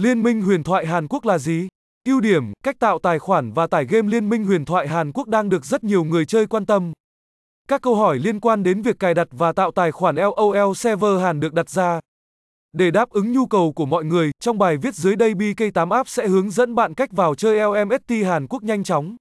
Liên minh huyền thoại Hàn Quốc là gì? Ưu điểm, cách tạo tài khoản và tải game Liên minh huyền thoại Hàn Quốc đang được rất nhiều người chơi quan tâm. Các câu hỏi liên quan đến việc cài đặt và tạo tài khoản LOL server Hàn được đặt ra. Để đáp ứng nhu cầu của mọi người, trong bài viết dưới đây BK8 App sẽ hướng dẫn bạn cách vào chơi LMST Hàn Quốc nhanh chóng.